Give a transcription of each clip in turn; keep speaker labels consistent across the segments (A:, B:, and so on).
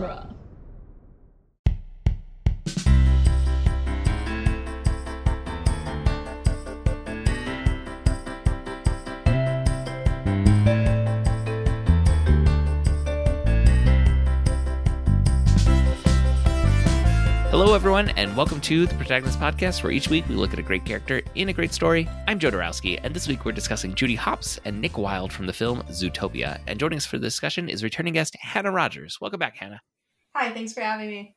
A: genre.
B: Hello, everyone, and welcome to the Protagonist Podcast, where each week we look at a great character in a great story. I'm Joe Dorowski, and this week we're discussing Judy Hopps and Nick Wilde from the film Zootopia. And joining us for the discussion is returning guest Hannah Rogers. Welcome back, Hannah.
C: Hi, thanks for having me.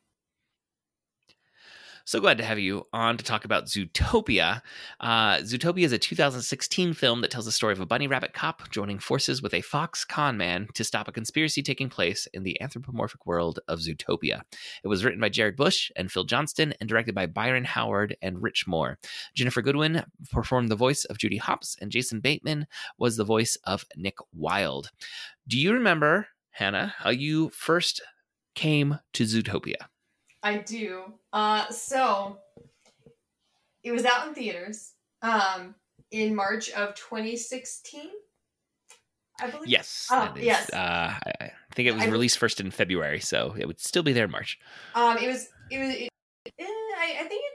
B: So glad to have you on to talk about Zootopia. Uh, Zootopia is a 2016 film that tells the story of a bunny rabbit cop joining forces with a fox con man to stop a conspiracy taking place in the anthropomorphic world of Zootopia. It was written by Jared Bush and Phil Johnston and directed by Byron Howard and Rich Moore. Ginnifer Goodwin performed the voice of Judy Hopps, and Jason Bateman was the voice of Nick Wilde. Do you remember, Hannah, how you first came to Zootopia?
C: I do. Uh, so it was out in theaters um, in March of 2016. I believe.
B: Yes.
C: Oh,
B: is,
C: yes.
B: Uh, I think it was
C: I-
B: released first in February, so it would still be there in March.
C: Um, it was. It was. It, eh, I, I think it.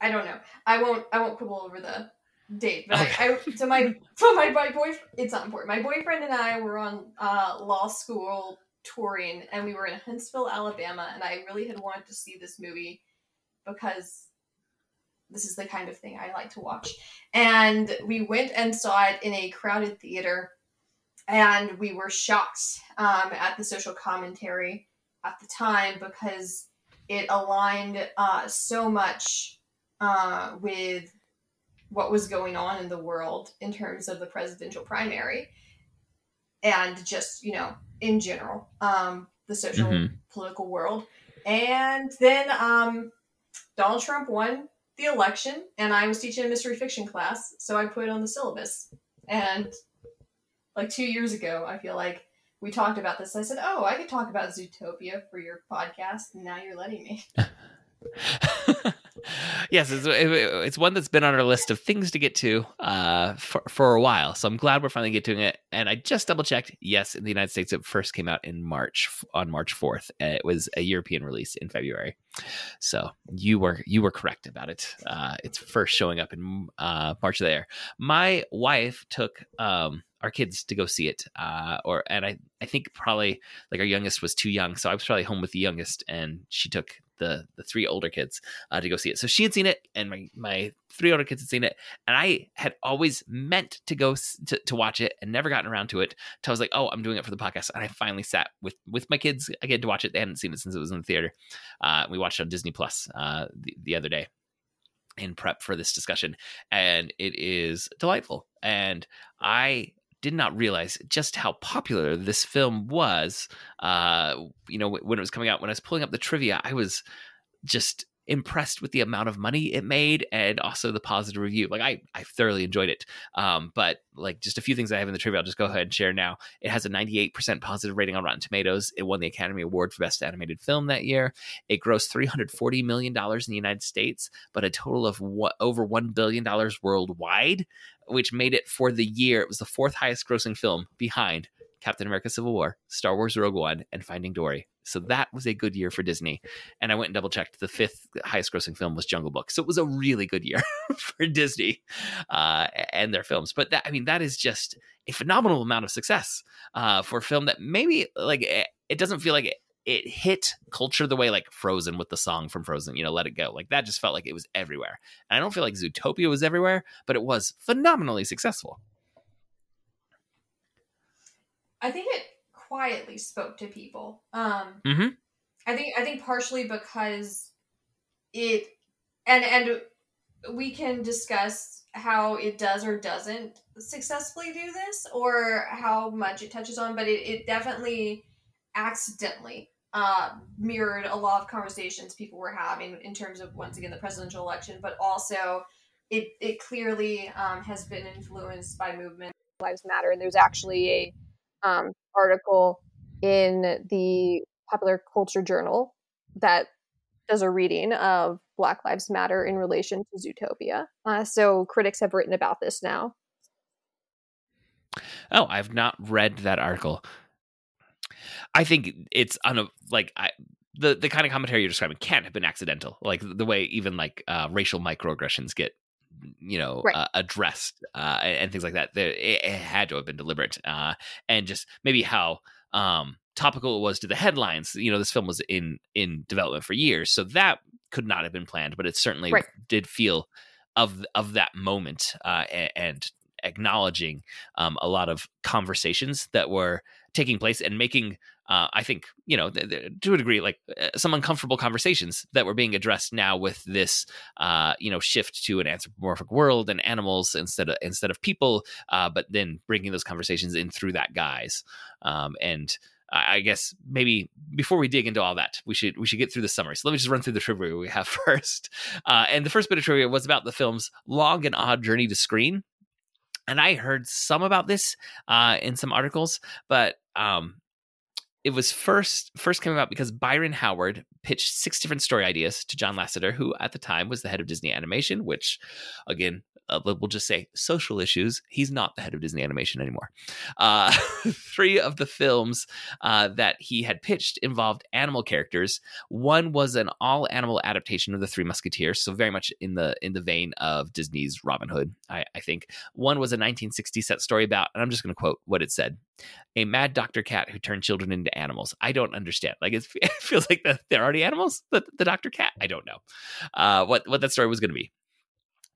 C: I don't know. I won't. I won't quibble over the date. But I, I. So my. So my my boyfriend. It's not important. My boyfriend and I were on uh, law school touring, and we were in Huntsville, Alabama, and I really had wanted to see this movie because this is the kind of thing I like to watch. And we went and saw it in a crowded theater, and we were shocked um, at the social commentary at the time because it aligned uh, so much uh, with what was going on in the world in terms of the presidential primary and just you know in general um, the social
B: Mhm.
C: political world. And then um, donald trump won the election and i was teaching a mystery fiction class so i put it on the syllabus. And like two years ago i feel like we talked about this. I said oh i could talk about zootopia for your podcast and now you're letting me
B: yes, it's, it's one that's been on our list of things to get to uh, for, for a while. So I'm glad we're finally getting to it. And I just double checked. Yes, in the United States, it first came out in March on March 4th. It was a European release in February. So you were you were correct about it. Uh, it's first showing up in uh, March there. My wife took um, our kids to go see it, uh, or and I I think probably like our youngest was too young, so I was probably home with the youngest, and she took the the three older kids uh, to go see it. So she had seen it, and my my three older kids had seen it, and I had always meant to go s- to, to watch it and never gotten around to it. Till I was like, oh, I'm doing it for the podcast, and I finally sat with with my kids again to watch it. They hadn't seen it since it was in the theater. Uh, we watched it on Disney Plus uh, the, the other day in prep for this discussion, and it is delightful. And I did not realize just how popular this film was. Uh, you know, when it was coming out, when I was pulling up the trivia, I was just impressed with the amount of money it made and also the positive review. Like I, I thoroughly enjoyed it. Um, but like just a few things I have in the trivia, I'll just go ahead and share now. It has a 98% positive rating on Rotten Tomatoes. It won the Academy Award for Best Animated Film that year. It grossed $340 million in the United States, but a total of over $1 billion worldwide, which made it for the year. It was the fourth highest grossing film behind Captain America Civil War, Star Wars Rogue One, and Finding Dory. So that was a good year for Disney. And I went and double checked. The fifth highest grossing film was Jungle Book. So it was a really good year for Disney uh, and their films. But that, I mean, that is just a phenomenal amount of success uh, for a film that maybe like it, it doesn't feel like it, it hit culture the way like Frozen with the song from Frozen, you know, Let It Go. Like that just felt like it was everywhere. And I don't feel like Zootopia was everywhere, but it was phenomenally successful.
C: I think it quietly spoke to people. Um,
B: Mhm.
C: I think I think partially because it and and we can discuss how it does or doesn't successfully do this or how much it touches on, but it, it definitely accidentally uh, mirrored a lot of conversations people were having in terms of once again the presidential election, but also it it clearly um, has been influenced by movement
D: Lives Matter. And there's actually a um, article in the Popular Culture Journal that does a reading of Black Lives Matter in relation to Zootopia. Uh, so critics have written about this now.
B: Oh, I've not read that article. I think it's on a like I the the kind of commentary you're describing can't have been accidental. Like the way even like uh, racial microaggressions get you know
C: Right.
B: uh, addressed uh, and, and things like that. There, it, it had to have been deliberate, uh, and just maybe how um, topical it was to the headlines. You know, this film was in in development for years, so that could not have been planned, but it certainly
C: Right.
B: did feel of of that moment uh, and acknowledging um, a lot of conversations that were taking place and making uh, I think you know th- th- to a degree like uh, some uncomfortable conversations that were being addressed now with this uh, you know shift to an anthropomorphic world and animals instead of instead of people, uh, but then bringing those conversations in through that guise. Um, and I guess maybe before we dig into all that, we should we should get through the summary. So let me just run through the trivia we have first. Uh, and the first bit of trivia was about the film's long and odd journey to screen. And I heard some about this uh, in some articles, but um, it was first first came about because Byron Howard pitched six different story ideas to John Lasseter, who at the time was the head of Disney Animation. Which, again, uh, we'll just say social issues. He's not the head of Disney Animation anymore. Uh, three of the films uh, that he had pitched involved animal characters. One was an all animal adaptation of the Three Musketeers, so very much in the in the vein of Disney's Robin Hood. I, I think one was a 1960 set story about, and I'm just going to quote what it said a mad doctor cat who turned children into animals. I don't understand. Like it feels like the, they're already animals. The, the doctor cat. I don't know uh, what what that story was going to be.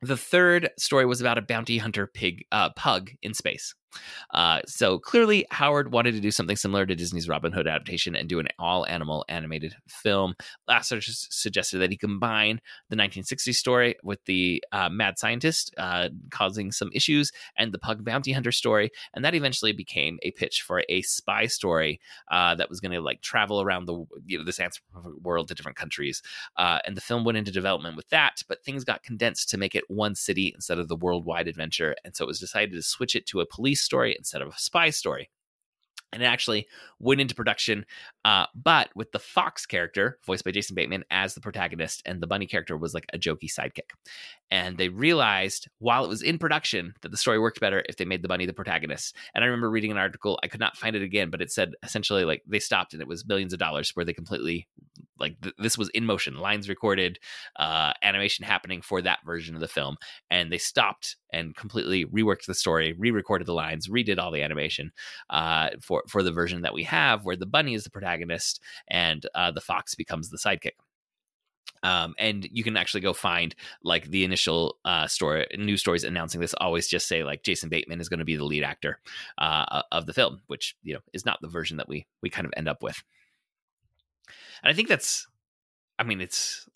B: The third story was about a bounty hunter pig uh, pug in space. Uh, so clearly, Howard wanted to do something similar to Disney's Robin Hood adaptation and do an all animal animated film. Lasseter suggested that he combine the 1960s story with the uh, mad scientist uh, causing some issues and the pug bounty hunter story, and that eventually became a pitch for a spy story uh, that was going to like travel around the you know this anthropomorphic world to different countries. Uh, and the film went into development with that, but things got condensed to make it one city instead of the worldwide adventure, and so it was decided to switch it to a police story instead of a spy story. And it actually went into production, uh, but with the Fox character, voiced by Jason Bateman, as the protagonist, and the bunny character was like a jokey sidekick. And they realized while it was in production that the story worked better if they made the bunny the protagonist. And I remember reading an article, I could not find it again, but it said essentially like they stopped and it was millions of dollars where they completely like th- this was in motion, lines recorded, uh, animation happening for that version of the film, and they stopped and completely reworked the story, re-recorded the lines, redid all the animation uh, for for the version that we have, where the bunny is the protagonist and uh, the fox becomes the sidekick. Um, and you can actually go find like the initial uh, story, news stories announcing this always just say like Jason Bateman is going to be the lead actor uh, of the film, which you know is not the version that we we kind of end up with. And I think that's, I mean, it's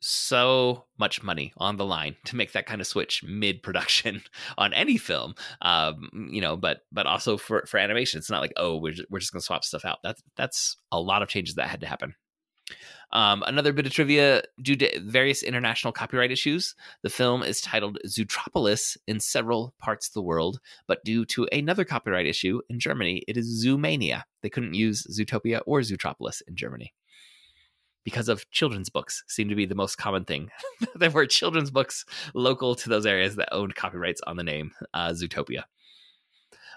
B: so much money on the line to make that kind of switch mid production on any film um you know but but also for for animation. It's not like oh we're just, we're just gonna swap stuff out. That's that's a lot of changes that had to happen. Um, another bit of trivia due to various international copyright issues, the film is titled Zootropolis in several parts of the world, but due to another copyright issue in Germany, it is Zoomania. They couldn't use Zootopia or Zootropolis in Germany because of children's books seem to be the most common thing. there were children's books local to those areas that owned copyrights on the name uh, Zootopia.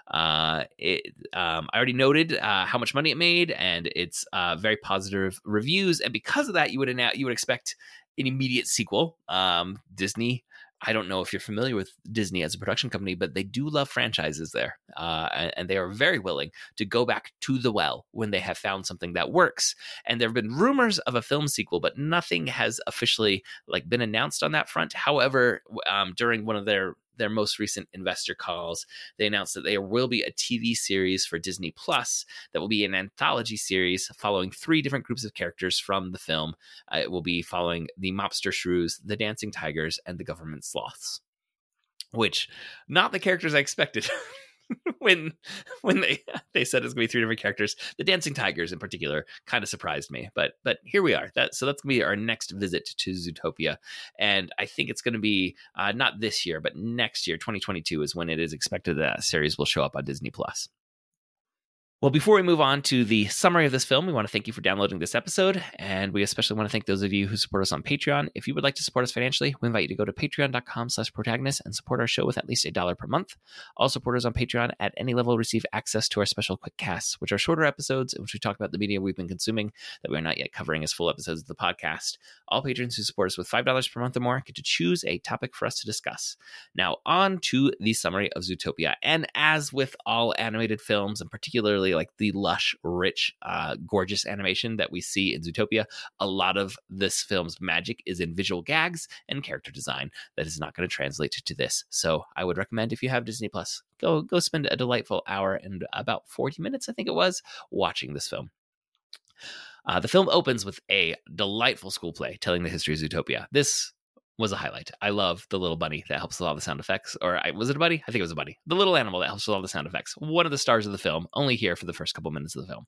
B: Uh, it, um, I already noted uh, how much money it made, and it's uh, very positive reviews. And because of that, you would you would expect an immediate sequel. Um, Disney. I don't know if you're familiar with Disney as a production company, but they do love franchises there, uh, and, they are very willing to go back to the well when they have found something that works. And there have been rumors of a film sequel, but nothing has officially like been announced on that front. However, um, during one of their their most recent investor calls, they announced that there will be a TV series for Disney Plus that will be an anthology series following three different groups of characters from the film. Uh, it will be following the mobster shrews, the dancing tigers, and the government sloths. Which, not the characters I expected. when when they they said it's gonna be three different characters, the dancing tigers in particular kind of surprised me. But but here we are. That so that's gonna be our next visit to Zootopia, and I think it's gonna be uh, not this year, but next year, 2022 is when it is expected that series will show up on Disney Plus. Well, before we move on to the summary of this film, we want to thank you for downloading this episode. And we especially want to thank those of you who support us on Patreon. If you would like to support us financially, we invite you to go to patreon.com slash protagonist and support our show with at least a dollar per month. All supporters on Patreon at any level receive access to our special quick casts, which are shorter episodes in which we talk about the media we've been consuming that we are not yet covering as full episodes of the podcast. All patrons who support us with $5 per month or more get to choose a topic for us to discuss. Now, on to the summary of Zootopia. And as with all animated films, and particularly like the lush, rich, uh, gorgeous animation that we see in Zootopia, a lot of this film's magic is in visual gags and character design that is not going to translate to this. So I would recommend if you have Disney Plus, go go spend a delightful hour and about 40 minutes, I think it was, watching this film. Uh, the film opens with a delightful school play telling the history of Zootopia. This was a highlight. I love the little bunny that helps with all the sound effects. Or I, was it a bunny? I think it was a bunny. The little animal that helps with all the sound effects. One of the stars of the film, only here for the first couple minutes of the film.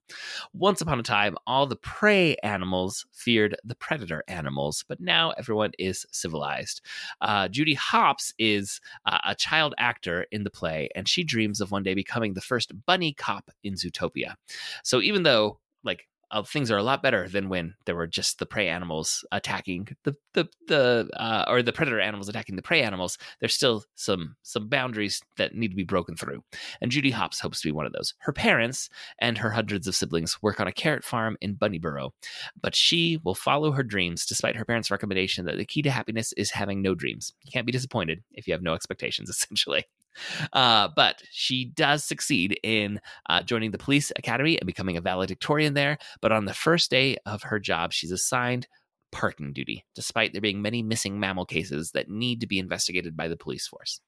B: Once upon a time, all the prey animals feared the predator animals, but now everyone is civilized. Uh, Judy Hopps is uh, a child actor in the play, and she dreams of one day becoming the first bunny cop in Zootopia. So even though like uh, things are a lot better than when there were just the prey animals attacking the the the uh, or the predator animals attacking the prey animals. There's still some some boundaries that need to be broken through, and Judy Hopps hopes to be one of those. Her parents and her hundreds of siblings work on a carrot farm in Bunnyburrow, but she will follow her dreams despite her parents' recommendation that the key to happiness is having no dreams. You can't be disappointed if you have no expectations, essentially. Uh, but she does succeed in uh, joining the police academy and becoming a valedictorian there. But on the first day of her job, she's assigned parking duty, despite there being many missing mammal cases that need to be investigated by the police force.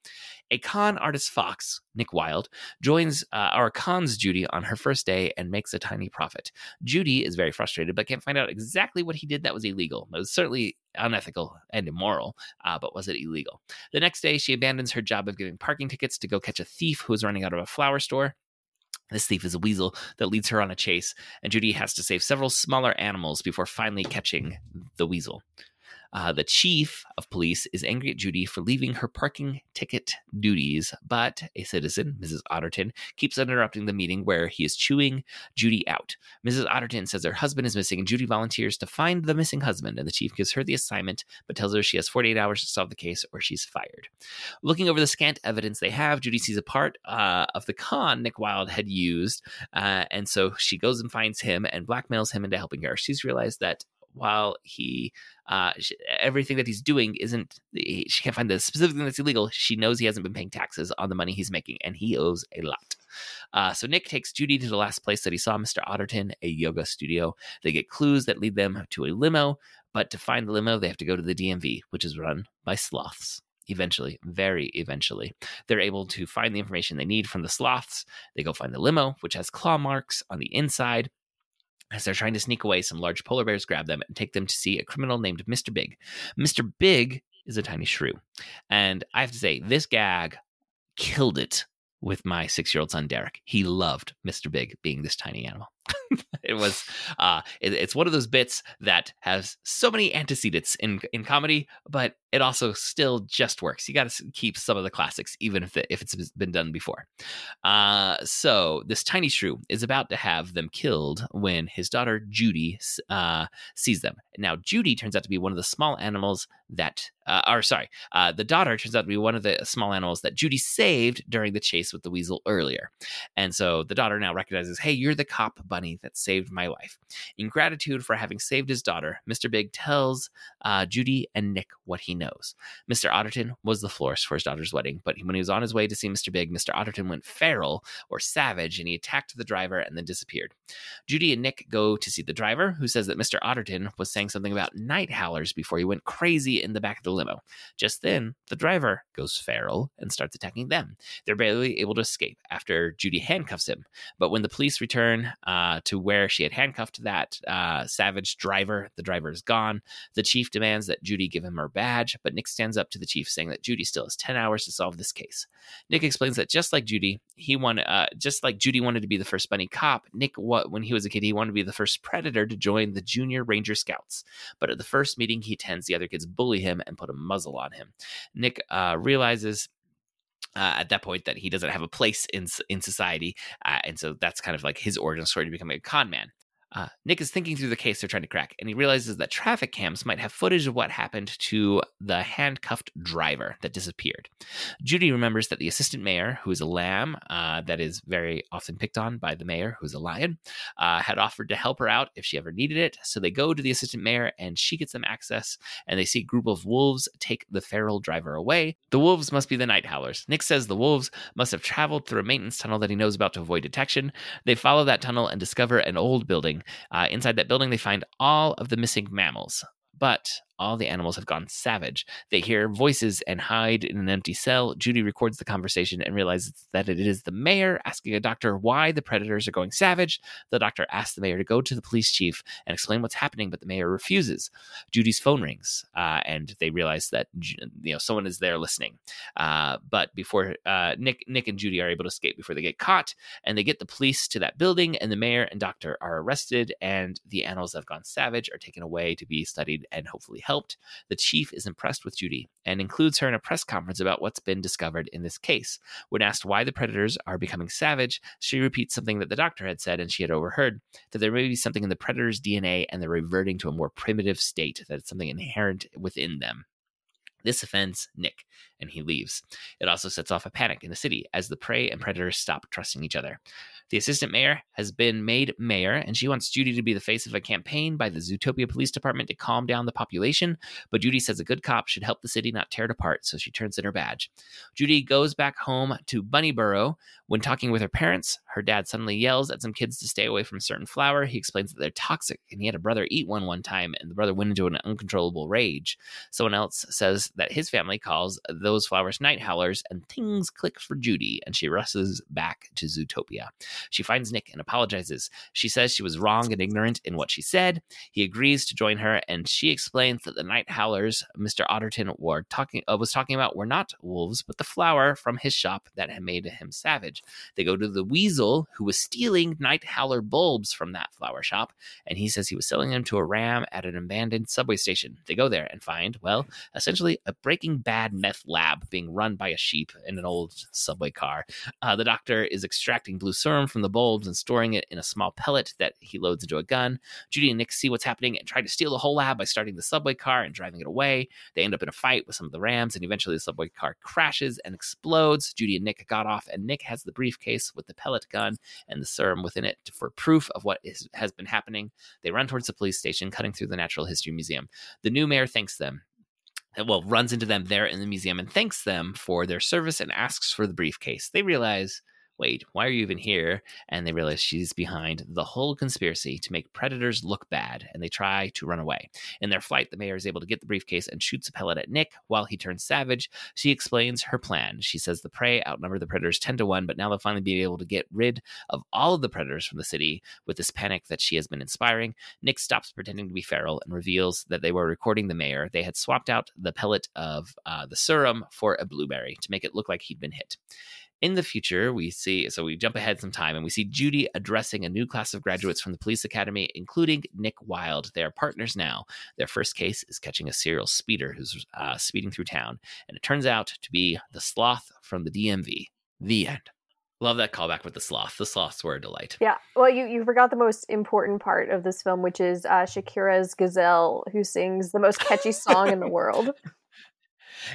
B: A con artist fox, Nick Wilde, joins uh, our cons Judy on her first day and makes a tiny profit. Judy is very frustrated, but can't find out exactly what he did that was illegal. It was certainly unethical and immoral, uh, but was it illegal? The next day, she abandons her job of giving parking tickets to go catch a thief who is running out of a flower store. This thief is a weasel that leads her on a chase, and Judy has to save several smaller animals before finally catching the weasel. Uh, the chief of police is angry at Judy for leaving her parking ticket duties, but a citizen, Mrs. Otterton, keeps interrupting the meeting where he is chewing Judy out. Mrs. Otterton says her husband is missing, and Judy volunteers to find the missing husband, and the chief gives her the assignment, but tells her she has 48 hours to solve the case or she's fired. Looking over the scant evidence they have, Judy sees a part uh, of the con Nick Wilde had used, uh, and so she goes and finds him and blackmails him into helping her. She's realized that while he uh, she, everything that he's doing isn't she can't find the specific thing that's illegal she knows he hasn't been paying taxes on the money he's making and he owes a lot uh, so nick takes judy to the last place that he saw mr otterton a yoga studio they get clues that lead them to a limo but to find the limo they have to go to the dmv which is run by sloths eventually, very eventually, they're able to find the information they need from the sloths. They go find the limo, which has claw marks on the inside. As they're trying to sneak away, some large polar bears grab them and take them to see a criminal named Mr. Big. Mr. Big is a tiny shrew. And I have to say, this gag killed it with my six year old son, Derek. He loved Mr. Big being this tiny animal. it was uh it, it's one of those bits that has so many antecedents in in comedy but it also still just works. You got to keep some of the classics even if, it, if it's been done before. Uh so this tiny shrew is about to have them killed when his daughter judy uh sees them. Now judy turns out to be one of the small animals that uh, or sorry uh the daughter turns out to be one of the small animals that judy saved during the chase with the weasel earlier. And so the daughter now recognizes hey you're the cop bunny that saved my life. In gratitude for having saved his daughter, Mr. Big tells uh, Judy and Nick what he knows. Mr. Otterton was the florist for his daughter's wedding, but when he was on his way to see Mr. Big, Mr. Otterton went feral or savage and he attacked the driver and then disappeared. Judy and Nick go to see the driver, who says that Mr. Otterton was saying something about night howlers before he went crazy in the back of the limo. Just then, the driver goes feral and starts attacking them. They're barely able to escape after Judy handcuffs him, but when the police return uh, to where she had handcuffed that uh, savage driver. The driver is gone. The chief demands that Judy give him her badge, but Nick stands up to the chief, saying that Judy still has 10 hours to solve this case. Nick explains that just like Judy, he wanted, uh, just like Judy wanted to be the first bunny cop, Nick, what, when he was a kid, he wanted to be the first predator to join the Junior Ranger Scouts. But at the first meeting he attends, the other kids bully him and put a muzzle on him. Nick uh, realizes uh, at that point that he doesn't have a place in in society, uh, and so that's kind of like his origin story to becoming a con man. Uh, Nick is thinking through the case they're trying to crack, and he realizes that traffic cams might have footage of what happened to the handcuffed driver that disappeared. Judy remembers that the assistant mayor, who is a lamb uh, that is very often picked on by the mayor, who's a lion, uh, had offered to help her out if she ever needed it. So they go to the assistant mayor, and she gets them access, and they see a group of wolves take the feral driver away. The wolves must be the night howlers. Nick says the wolves must have traveled through a maintenance tunnel that he knows about to avoid detection. They follow that tunnel and discover an old building building. Uh, inside that building, they find all of the missing mammals. But all the animals have gone savage. They hear voices and hide in an empty cell. Judy records the conversation and realizes that it is the mayor asking a doctor why the predators are going savage. The doctor asks the mayor to go to the police chief and explain what's happening, but the mayor refuses. Judy's phone rings, uh, and they realize that you know someone is there listening. Uh, but before uh, Nick, Nick and Judy are able to escape before they get caught, and they get the police to that building, and the mayor and doctor are arrested, and the animals that have gone savage are taken away to be studied and hopefully helped. The chief is impressed with Judy and includes her in a press conference about what's been discovered in this case. When asked why the predators are becoming savage, she repeats something that the doctor had said and she had overheard that there may be something in the predator's DNA and they're reverting to a more primitive state, that it's something inherent within them. This offends Nick, and he leaves. It also sets off a panic in the city as the prey and predators stop trusting each other. The assistant mayor has been made mayor, and she wants Judy to be the face of a campaign by the Zootopia Police Department to calm down the population. But Judy says a good cop should help the city not tear it apart, so she turns in her badge. Judy goes back home to Bunnyburrow. When talking with her parents, her dad suddenly yells at some kids to stay away from certain flower. He explains that they're toxic, and he had a brother eat one one time, and the brother went into an uncontrollable rage. Someone else says that his family calls those flowers night howlers, and things click for Judy, and she rushes back to Zootopia. She finds Nick and apologizes. She says she was wrong and ignorant in what she said. He agrees to join her, and she explains that the night howlers Mr. Otterton were talking, uh, was talking about were not wolves, but the flower from his shop that had made him savage. They go to the weasel who was stealing night howler bulbs from that flower shop, and he says he was selling them to a ram at an abandoned subway station. They go there and find, well, essentially a Breaking Bad meth lab being run by a sheep in an old subway car. Uh, the doctor is extracting blue serum from the bulbs and storing it in a small pellet that he loads into a gun. Judy and Nick see what's happening and try to steal the whole lab by starting the subway car and driving it away. They end up in a fight with some of the Rams, and eventually the subway car crashes and explodes. Judy and Nick got off, and Nick has the briefcase with the pellet gun and the serum within it for proof of what is, has been happening. They run towards the police station, cutting through the Natural History Museum. The new mayor thanks them well, runs into them there in the museum and thanks them for their service and asks for the briefcase. They realize wait, why are you even here? And they realize she's behind the whole conspiracy to make predators look bad, and they try to run away. In their flight, the mayor is able to get the briefcase and shoots a pellet at Nick while he turns savage. She explains her plan. She says the prey outnumber the predators 10 to 1, but now they'll finally be able to get rid of all of the predators from the city with this panic that she has been inspiring. Nick stops pretending to be feral and reveals that they were recording the mayor. They had swapped out the pellet of uh, the serum for a blueberry to make it look like he'd been hit. In the future, we see, so we jump ahead some time and we see Judy addressing a new class of graduates from the police academy, including Nick Wilde. They are partners now. Their first case is catching a serial speeder who's uh, speeding through town, and it turns out to be the sloth from the DMV. The end. Love that callback with the sloth. The sloths were a delight.
C: Yeah. Well, you, you forgot the most important part of this film, which is uh, Shakira's Gazelle, who sings the most catchy song in the world.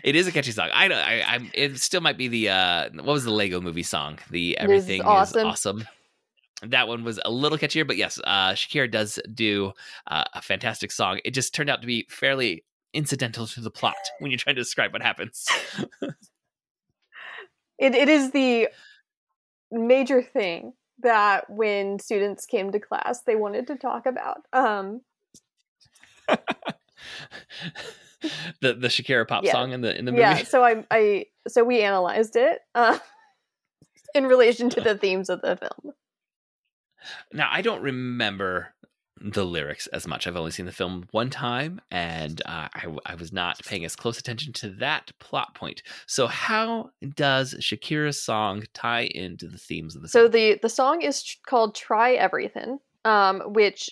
B: It is a catchy song. I, I, I, it still might be the uh, what was the Lego Movie song? The everything is awesome. Is awesome. That one was a little catchier, but yes, uh, Shakira does do uh, a fantastic song. It just turned out to be fairly incidental to the plot when you're trying to describe what happens.
C: it, it is the major thing that when students came to class they wanted to talk about. Um,
B: the the Shakira pop yeah. song in the in the movie. Yeah,
C: so I I so we analyzed it uh, in relation to the themes of the film.
B: Now I don't remember the lyrics as much. I've only seen the film one time, and uh, I, I was not paying as close attention to that plot point. So, how does Shakira's song tie into the themes of the?
C: So
B: film?
C: the the song is called "Try Everything," um, which,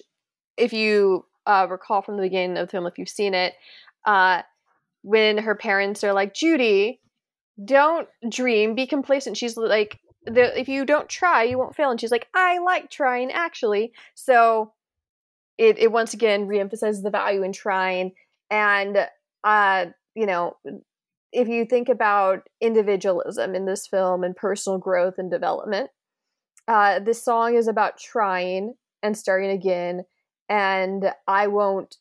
C: if you uh, recall from the beginning of the film, if you've seen it, uh, when her parents are like, Judy, don't dream, be complacent. She's like, the, if you don't try, you won't fail. And she's like, I like trying actually. So it, it once again reemphasizes the value in trying. And, uh, you know, if you think about individualism in this film and personal growth and development, uh, this song is about trying and starting again. And I won't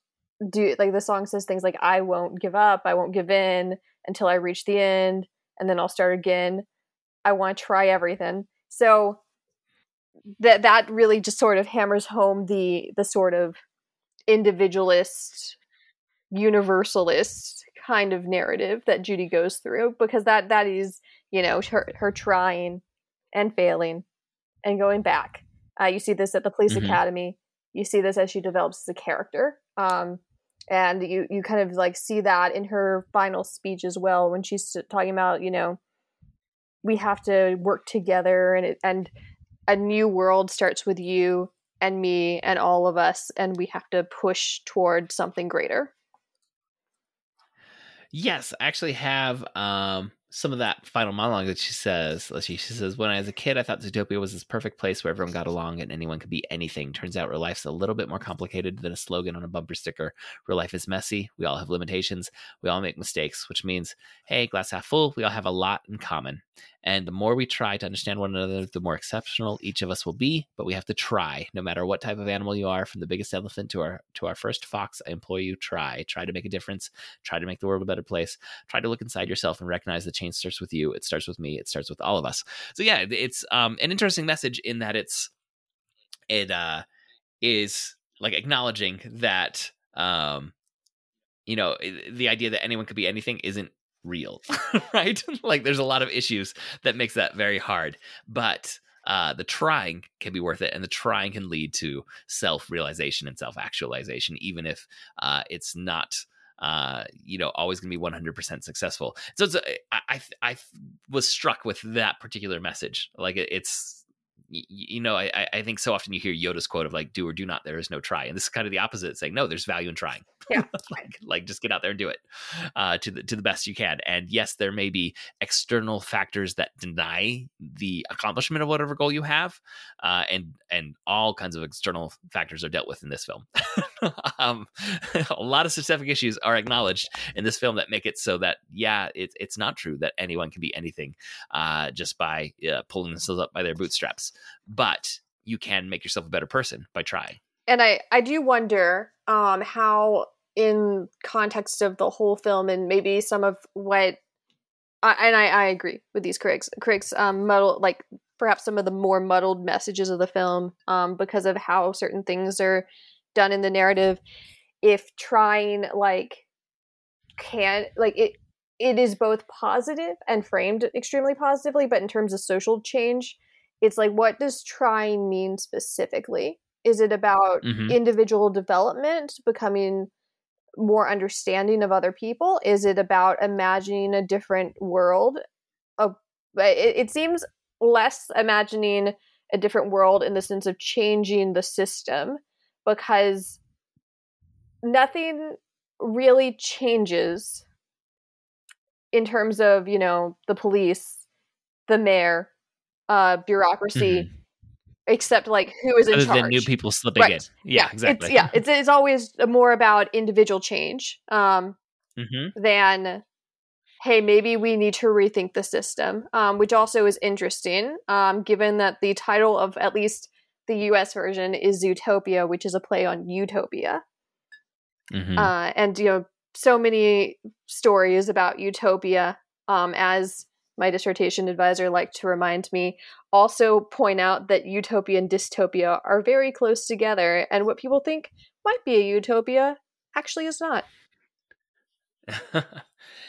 C: do like the song says things like I won't give up, I won't give in until I reach the end, and then I'll start again. I want to try everything. So that that really just sort of hammers home the the sort of individualist universalist kind of narrative that Judy goes through because that that is you know her her trying and failing and going back. Uh, you see this at the police mm-hmm. academy. You see this as she develops as a character. Um, and you you kind of like see that in her final speech as well when she's talking about you know we have to work together and it, and a new world starts with you and me and all of us and we have to push toward something greater.
B: Yes i actually have um some of that final monologue that she says. She, she says, When I was a kid, I thought Zootopia was this perfect place where everyone got along and anyone could be anything. Turns out real life's a little bit more complicated than a slogan on a bumper sticker. Real life is messy. We all have limitations. We all make mistakes, which means, hey, glass half full, we all have a lot in common. And the more we try to understand one another, the more exceptional each of us will be. But we have to try, no matter what type of animal you are, from the biggest elephant to our to our first fox. I implore you, try, try to make a difference, try to make the world a better place. Try to look inside yourself and recognize the change starts with you. It starts with me. It starts with all of us. So yeah, it's um, an interesting message in that it's it uh, is like acknowledging that um, you know the idea that anyone could be anything isn't real, right? like there's a lot of issues that makes that very hard, but uh, the trying can be worth it, and the trying can lead to self realization and self actualization, even if uh, it's not. Uh, you know, always going to be 100% successful. So it's, I, I was struck with that particular message. Like it, it's you know, I, I think so often you hear Yoda's quote of like, do or do not, there is no try. And this is kind of the opposite, saying, no, there's value in trying.
C: Yeah.
B: like, like just get out there and do it uh, to the, to the best you can. And yes, there may be external factors that deny the accomplishment of whatever goal you have. Uh, and, and all kinds of external factors are dealt with in this film. um, a lot of systemic issues are acknowledged in this film that make it so that, yeah, it, it's not true that anyone can be anything uh, just by uh, pulling themselves up by their bootstraps but you can make yourself a better person by trying.
C: And I, I do wonder um, how, in context of the whole film, and maybe some of what, uh, and I, I agree with these critics, critics um, muddle like perhaps some of the more muddled messages of the film um, because of how certain things are done in the narrative. If trying like can like it it is both positive and framed extremely positively, but in terms of social change, it's like what does trying mean specifically is it about mm-hmm. individual development becoming more understanding of other people is it about imagining a different world of it, it seems less imagining a different world in the sense of changing the system because nothing really changes in terms of you know the police the mayor uh, bureaucracy, mm-hmm. except like who is in charge.
B: Than new people slipping right. in. Yeah, yeah, exactly.
C: It's, yeah, it's it's always more about individual change um,
B: mm-hmm.
C: than hey, maybe we need to rethink the system, um, which also is interesting, um, given that the title of at least the U.S. version is Zootopia, which is a play on utopia. Mm-hmm. Uh, and you know, so many stories about utopia um, as my dissertation advisor liked to remind me, also point out that utopia and dystopia are very close together, and what people think might be a utopia actually is not.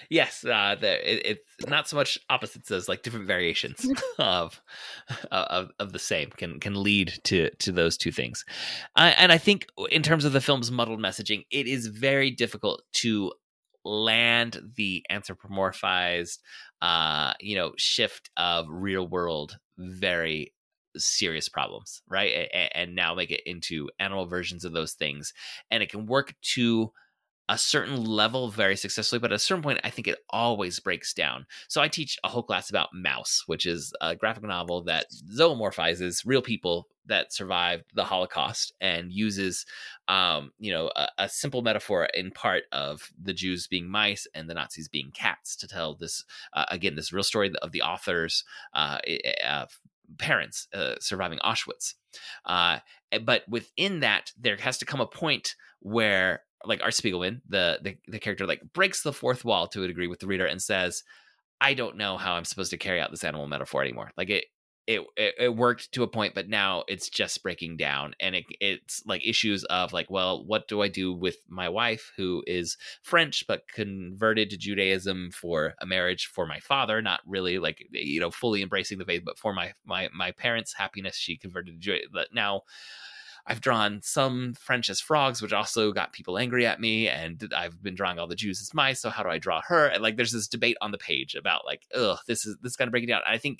B: yes, uh, it, it's not so much opposites as like different variations of, of of the same can can lead to to those two things. Uh, and I think in terms of the film's muddled messaging, it is very difficult to land the anthropomorphized uh you know shift of real world very serious problems right and, and now make it into animal versions of those things and it can work to a certain level very successfully, but at a certain point, I think it always breaks down. So I teach a whole class about Maus, which is a graphic novel that zoomorphizes real people that survived the Holocaust and uses, um, you know, a, a, simple metaphor in part of the Jews being mice and the Nazis being cats to tell this uh, again this real story of the author's uh, uh, parents surviving Auschwitz. Uh, but within that, there has to come a point where, like Art Spiegelman, the, the the character, like breaks the fourth wall to a degree with the reader and says, "I don't know how I'm supposed to carry out this animal metaphor anymore." Like it, it, it, it worked to a point, but now it's just breaking down, and it, it's like issues of like, well, what do I do with my wife who is French but converted to Judaism for a marriage for my father, not really like you know fully embracing the faith, but for my my my parents' happiness, she converted to Judaism. But now. I've drawn some French as frogs, which also got people angry at me, and I've been drawing all the Jews as mice. So how do I draw her? And like, there's this debate on the page about like, ugh, this is this is gonna break it down. And I think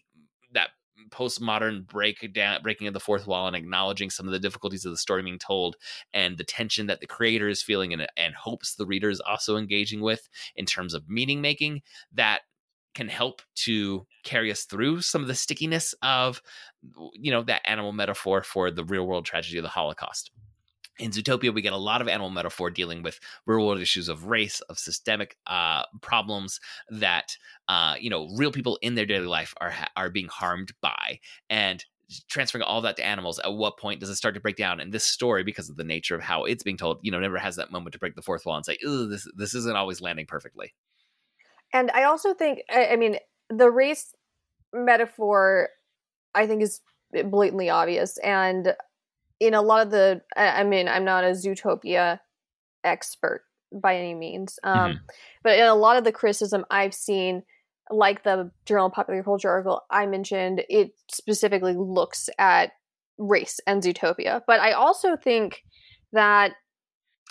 B: that postmodern breakdown breaking of the fourth wall and acknowledging some of the difficulties of the story being told and the tension that the creator is feeling and, and hopes the reader is also engaging with in terms of meaning making that can help to carry us through some of the stickiness of you know that animal metaphor for the real world tragedy of the holocaust in Zootopia, we get a lot of animal metaphor dealing with real world issues of race, of systemic uh, problems that uh, you know real people in their daily life are are being harmed by, and transferring all that to animals. At what point does it start to break down? And this story, because of the nature of how it's being told, you know, never has that moment to break the fourth wall and say, this this isn't always landing perfectly."
C: And I also think, I mean, the race metaphor, I think, is blatantly obvious, and in a lot of the i mean i'm not a zootopia expert by any means um, mm-hmm. but in a lot of the criticism i've seen like the journal of popular culture article i mentioned it specifically looks at race and zootopia but i also think that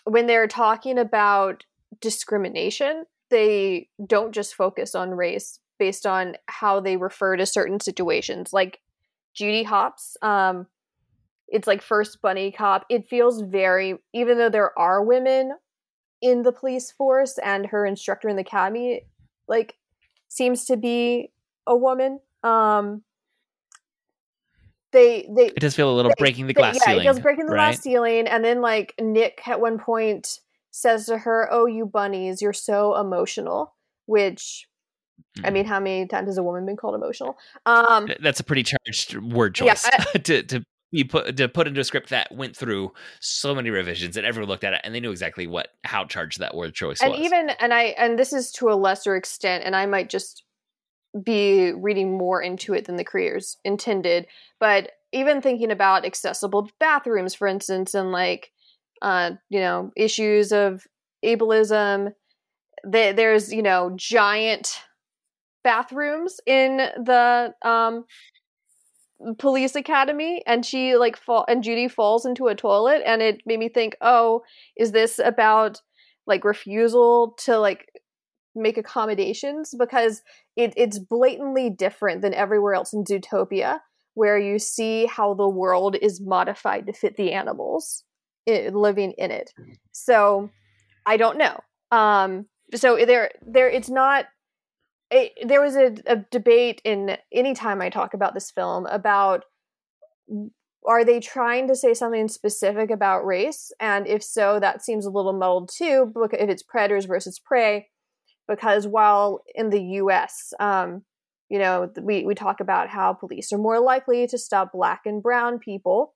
C: when they're talking about discrimination they don't just focus on race based on how they refer to certain situations like judy hopps um, it's like first bunny cop. It feels very, even though there are women in the police force and her instructor in the academy, like seems to be a woman. Um, they they
B: it does feel a little they, breaking the glass
C: they, yeah,
B: ceiling.
C: it feels breaking the right? glass ceiling, and then like Nick at one point says to her, "Oh, you bunnies, you're so emotional," which I mm-hmm. mean, how many times has a woman been called emotional? Um,
B: That's a pretty charged word choice yeah, I, to, to you put to put into a script that went through so many revisions and everyone looked at it and they knew exactly what how charged that word choice
C: and
B: was.
C: even and I and this is to a lesser extent, and I might just be reading more into it than the creators intended, but even thinking about accessible bathrooms, for instance, and like uh, you know, issues of ableism. there's, you know, giant bathrooms in the um police academy and she like fall and Judy falls into a toilet and it made me think, "Oh, is this about like refusal to like make accommodations because it, it's blatantly different than everywhere else in Zootopia where you see how the world is modified to fit the animals it, living in it. So, I don't know. Um so there there it's not it, there was a, a debate in any time I talk about this film about are they trying to say something specific about race? And if so, that seems a little muddled too, if it's predators versus prey. Because while in the US, um, you know, we, we talk about how police are more likely to stop black and brown people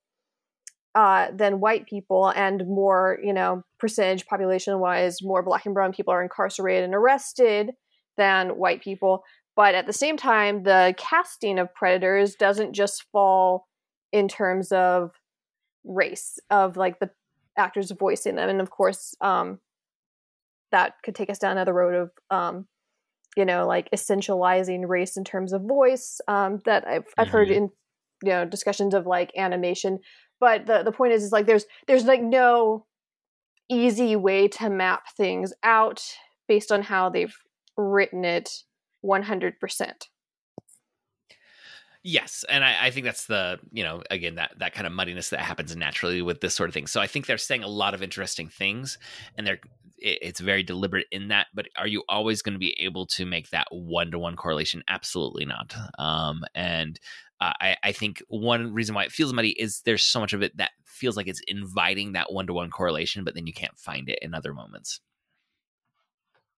C: uh, than white people, and more, you know, percentage population wise, more black and brown people are incarcerated and arrested than white people. But at the same time, the casting of predators doesn't just fall in terms of race, of like the actors voicing them. And of course, um, that could take us down another road of, um, you know, like essentializing race in terms of voice um, that I've, I've heard mm-hmm. in, you know, discussions of like animation. But the, the point is, is like there's there's like no easy way to map things out based on how they've written it 100%.
B: Yes, and I, I, think that's the you know again that that kind of muddiness that happens naturally with this sort of thing. So I think they're saying a lot of interesting things, and they're it's very deliberate in that. But are you always going to be able to make that one to one correlation? Absolutely not. Um, and uh, I, I think one reason why it feels muddy is there's so much of it that feels like it's inviting that one to one correlation, but then you can't find it in other moments.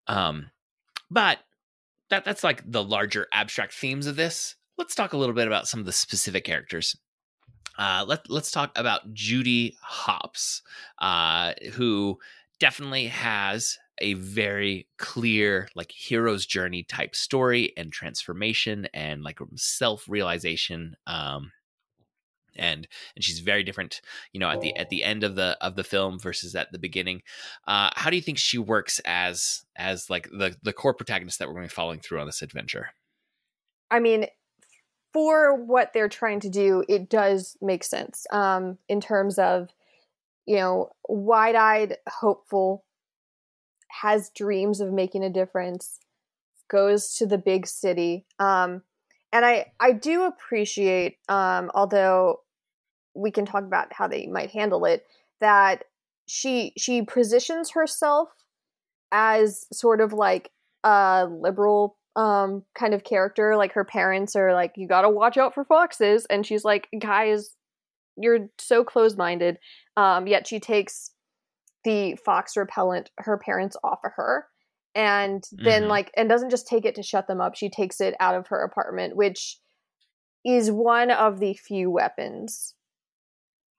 B: Um, but that that's like the larger abstract themes of this. Let's talk a little bit about some of the specific characters. Uh, let let's talk about Judy Hopps, uh, who definitely has a very clear like hero's journey type story and transformation and like self realization um and and she's very different you know at the at the end of the of the film versus at the beginning. Uh how do you think she works as as like the the core protagonist that we're going to be following through on this adventure?
C: I mean for what they're trying to do it does make sense um in terms of you know wide-eyed hopeful has dreams of making a difference goes to the big city um and i i do appreciate um although we can talk about how they might handle it that she she positions herself as sort of like a liberal um kind of character like her parents are like you got to watch out for foxes and she's like guys you're so closed-minded um yet she takes the fox repellent her parents offer her and then mm-hmm. like and doesn't just take it to shut them up she takes it out of her apartment which is one of the few weapons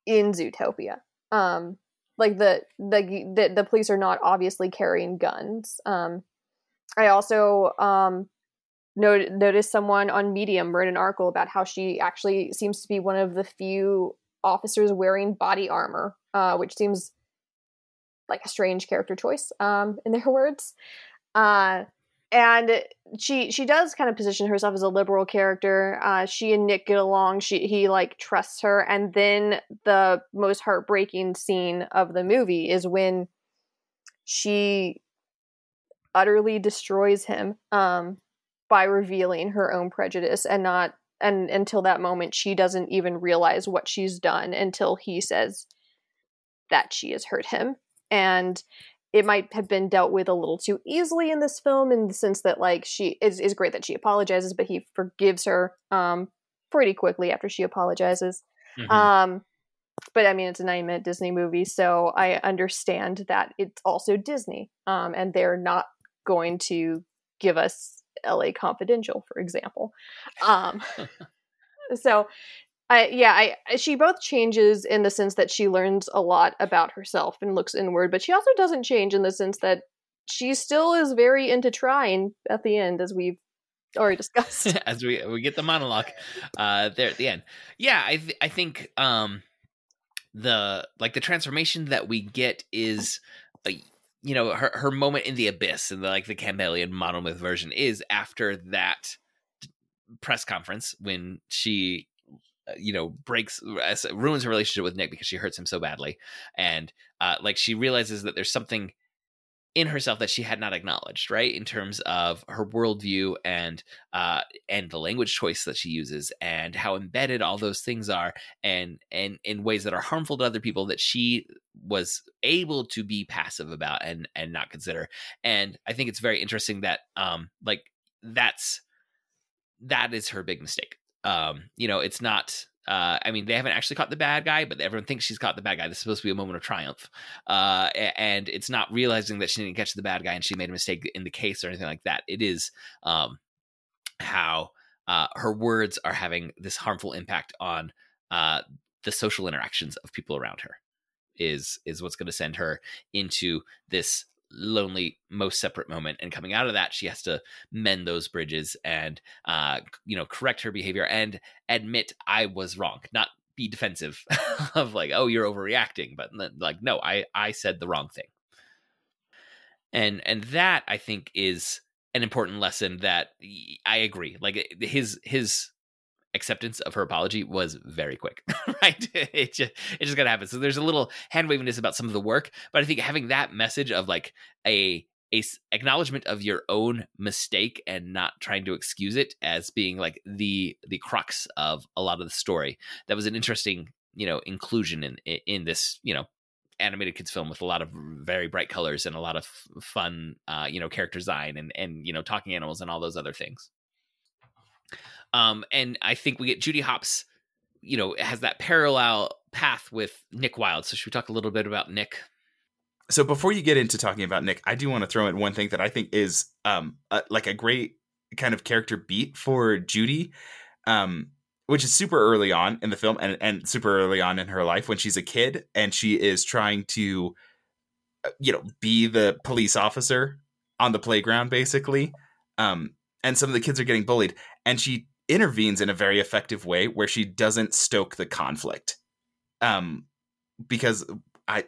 C: in Zootopia. Um, like the, the the the police are not obviously carrying guns. Um, I also um not- noticed someone on Medium wrote an article about how she actually seems to be one of the few officers wearing body armor, uh, which seems like a strange character choice, um, in their words. Uh, and she she does kind of position herself as a liberal character. Uh, she and Nick get along. She he like trusts her, and then the most heartbreaking scene of the movie is when she utterly destroys him um, by revealing her own prejudice and not and until that moment she doesn't even realize what she's done until he says that she has hurt him and it might have been dealt with a little too easily in this film in the sense that like she is is great that she apologizes but he forgives her um pretty quickly after she apologizes mm-hmm. um but i mean it's a 9 minute disney movie so i understand that it's also disney um and they're not going to give us la confidential for example um so I yeah, I she both changes in the sense that she learns a lot about herself and looks inward, but she also doesn't change in the sense that she still is very into trying at the end, as we've already discussed.
B: as we we get the monologue uh there at the end. Yeah, I th- I think um the like the transformation that we get is uh, you know her her moment in the abyss and the, like the Campbellian monomyth version is after that press conference when she uh, you know breaks ruins her relationship with nick because she hurts him so badly. And uh, like she realizes that there's something in herself that she had not acknowledged right in terms of her worldview and uh and the language choice that she uses and how embedded all those things are and and in ways that are harmful to other people that she was able to be passive about and and not consider and i think it's very interesting that um like that's that is her big mistake um, you know, it's not. Uh, I mean, they haven't actually caught the bad guy, but everyone thinks she's caught the bad guy. This is supposed to be a moment of triumph, uh, and it's not realizing that she didn't catch the bad guy and she made a mistake in the case or anything like that. It is um, how uh, her words are having this harmful impact on uh, the social interactions of people around her. Is is what's going to send her into this lonely most separate moment and coming out of that she has to mend those bridges and uh you know correct her behavior and admit i was wrong not be defensive of like oh you're overreacting but like no i i said the wrong thing. And and that i think is an important lesson that i agree like his his acceptance of her apology was very quick, right? It just it just gotta happen. So there's a little hand waviness about some of the work, but I think having that message of like a a acknowledgement of your own mistake and not trying to excuse it as being like the the crux of a lot of the story that was an interesting you know inclusion in in this you know animated kids film with a lot of very bright colors and a lot of fun, uh, you know, character design and and you know, talking animals and all those other things. Um, and I think we get Judy Hopps, you know, has that parallel path with Nick Wilde. So should we talk a little bit about Nick?
E: So before you get into talking about Nick, I do want to throw in one thing that I think is um a, like a great kind of character beat for Judy, um, which is super early on in the film and and super early on in her life when she's a kid and she is trying to, uh, you know, be the police officer on the playground basically, um, and some of the kids are getting bullied and she intervenes in a very effective way where she doesn't stoke the conflict, um, because I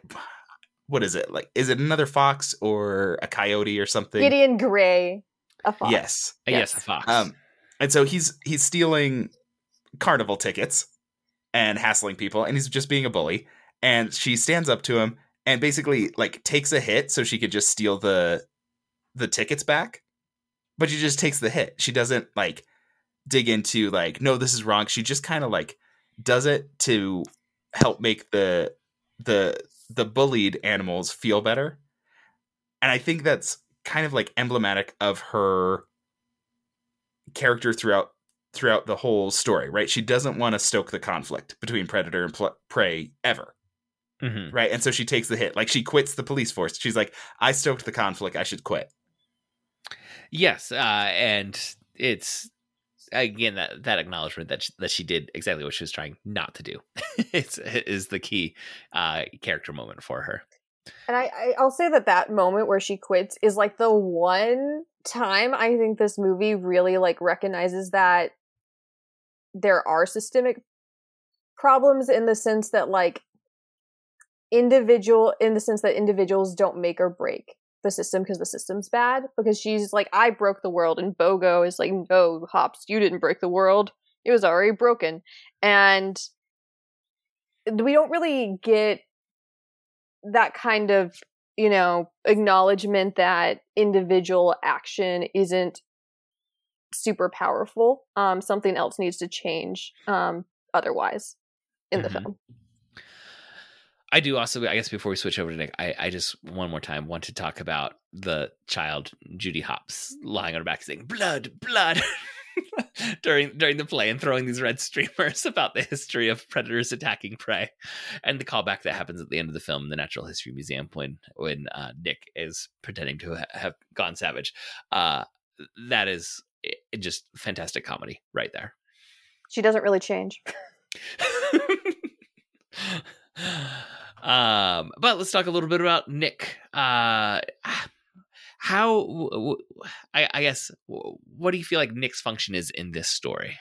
E: what is it like? Is it another fox or a coyote or something?
C: Gideon Gray, a fox.
E: Yes,
B: Uh, yes, a fox.
E: um, and so he's he's stealing carnival tickets and hassling people, and he's just being a bully. And she stands up to him and basically like takes a hit so she could just steal the the tickets back. But she just takes the hit. She doesn't like dig into like no, this is wrong. She just kind of like does it to help make the the the bullied animals feel better. And I think that's kind of like emblematic of her character throughout throughout the whole story, right? She doesn't want to stoke the conflict between predator and pl- prey ever,
B: Mhm.
E: right? And so she takes the hit. Like she quits the police force. She's like, "I stoked the conflict. I should quit."
B: Yes, uh, and it's again that that acknowledgement that she, that she did exactly what she was trying not to do. it's is the key uh, character moment for her.
C: And I, I, I'll say that that moment where she quits is like the one time I think this movie really like recognizes that there are systemic problems in the sense that like individual in the sense that individuals don't make or break the system because the system's bad because she's like I broke the world and Bogo is like no Hopps you didn't break the world. It was already broken. And we don't really get that kind of you know acknowledgement that individual action isn't super powerful. Um something else needs to change um otherwise in the
B: Mhm.
C: film
B: I do also, I guess, before we switch over to Nick, I, I just one more time want to talk about the child Judy Hopps lying on her back saying "blood, blood" during during the play and throwing these red streamers about the history of predators attacking prey, and the callback that happens at the end of the film the Natural History Museum when when uh, Nick is pretending to ha- have gone savage. Uh, that is just fantastic comedy right there.
C: she doesn't really change
B: um, but let's talk a little bit about Nick. Uh, how, w- w- I, I guess, w- what do you feel like Nick's function is in this story?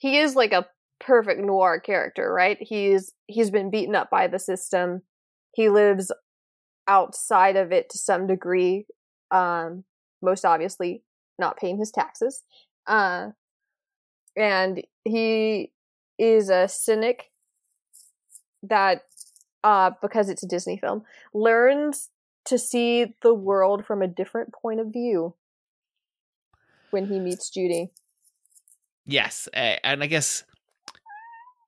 C: he is like a perfect noir character right he's he's been beaten up by the system he lives outside of it to some degree um most obviously not paying his taxes uh and he is a cynic that uh because it's a disney film learns to see the world from a different point of view when he meets judy.
B: Yes, and I guess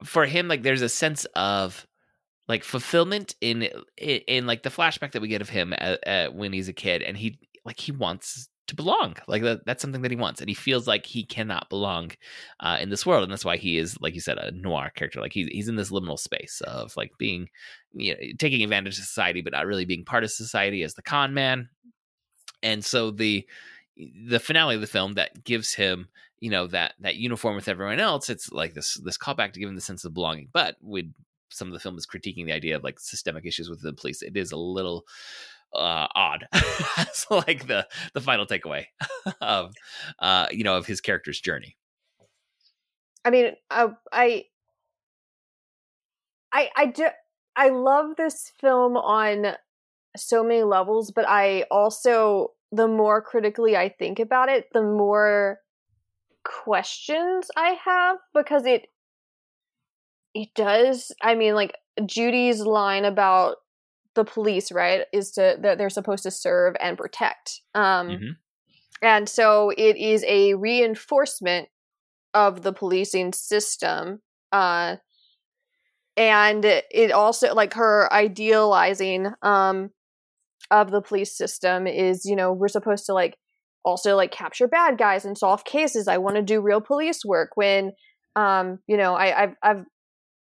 B: for him, like, there's a sense of like fulfillment in in, in like the flashback that we get of him at, at, when he's a kid, and he like he wants to belong. Like that, that's something that he wants, and he feels like he cannot belong uh, in this world, and that's why he is, like you said, a noir character. Like he's he's in this liminal space of like being, you know, taking advantage of society, but not really being part of society as the con man. And so the the finale of the film that gives him you know that that uniform with everyone else it's like this this callback to give him the sense of belonging but with some of the film is critiquing the idea of like systemic issues within the police it is a little uh odd so like the the final takeaway of uh you know of his character's journey
C: I mean, I, I, I, I do. I love this film on so many levels, but I also, the more critically I think about it, the more questions I have because it, it does. I mean, like Judy's line about the police, right, is to that they're supposed to serve and protect. Um,
B: Mhm.
C: and so it is a reinforcement of the policing system uh and it also like her idealizing um of the police system is you know we're supposed to like also like capture bad guys and solve cases i want to do real police work when um you know I, i've i've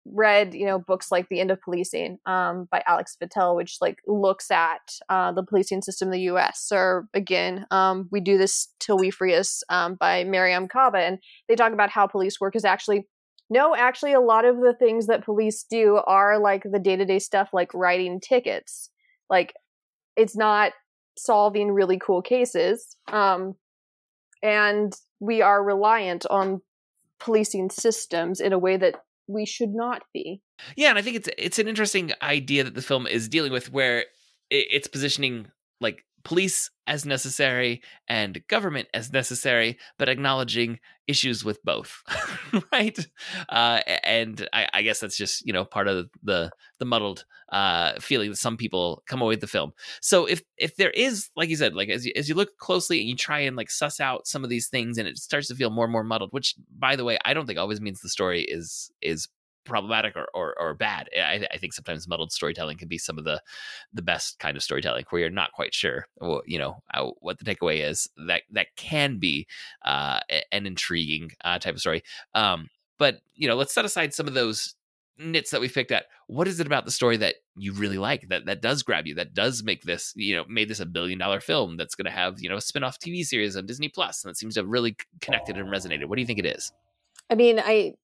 C: read you know books like the end of policing um by alex Vitale, which like looks at uh the policing system in the us or again um we do this till we free us um by mariame kaba and they talk about how police work is actually no, actually, a lot of the things that police do are like the day to day stuff, like writing tickets. Like, it's not solving really cool cases. Um, and we are reliant on policing systems in a way that we should not be.
B: Yeah, and I think it's it's an interesting idea that the film is dealing with, where it's positioning like police as necessary and government as necessary, but acknowledging issues with both, right? Uh, and I, I, guess that's just you know part of the the muddled uh, feeling that some people come away with the film. So if if there is, like you said, like as you, as you look closely and you try and like suss out some of these things, and it starts to feel more and more muddled. Which, by the way, I don't think always means the story is is problematic or, or, or bad. I, I, think sometimes muddled storytelling can be some of the the best kind of storytelling where you're not quite sure, what, you know, what the takeaway is. That that can be uh, an intriguing uh, type of story. Um, but you know, let's set aside some of those nits that we picked at. What is it about the story that you really like that that does grab you? That does make this you know made this a billion dollar film that's going to have you know a spin off TV series on Disney Plus and that seems to have really connected and resonated. What do you think it is?
C: I mean, I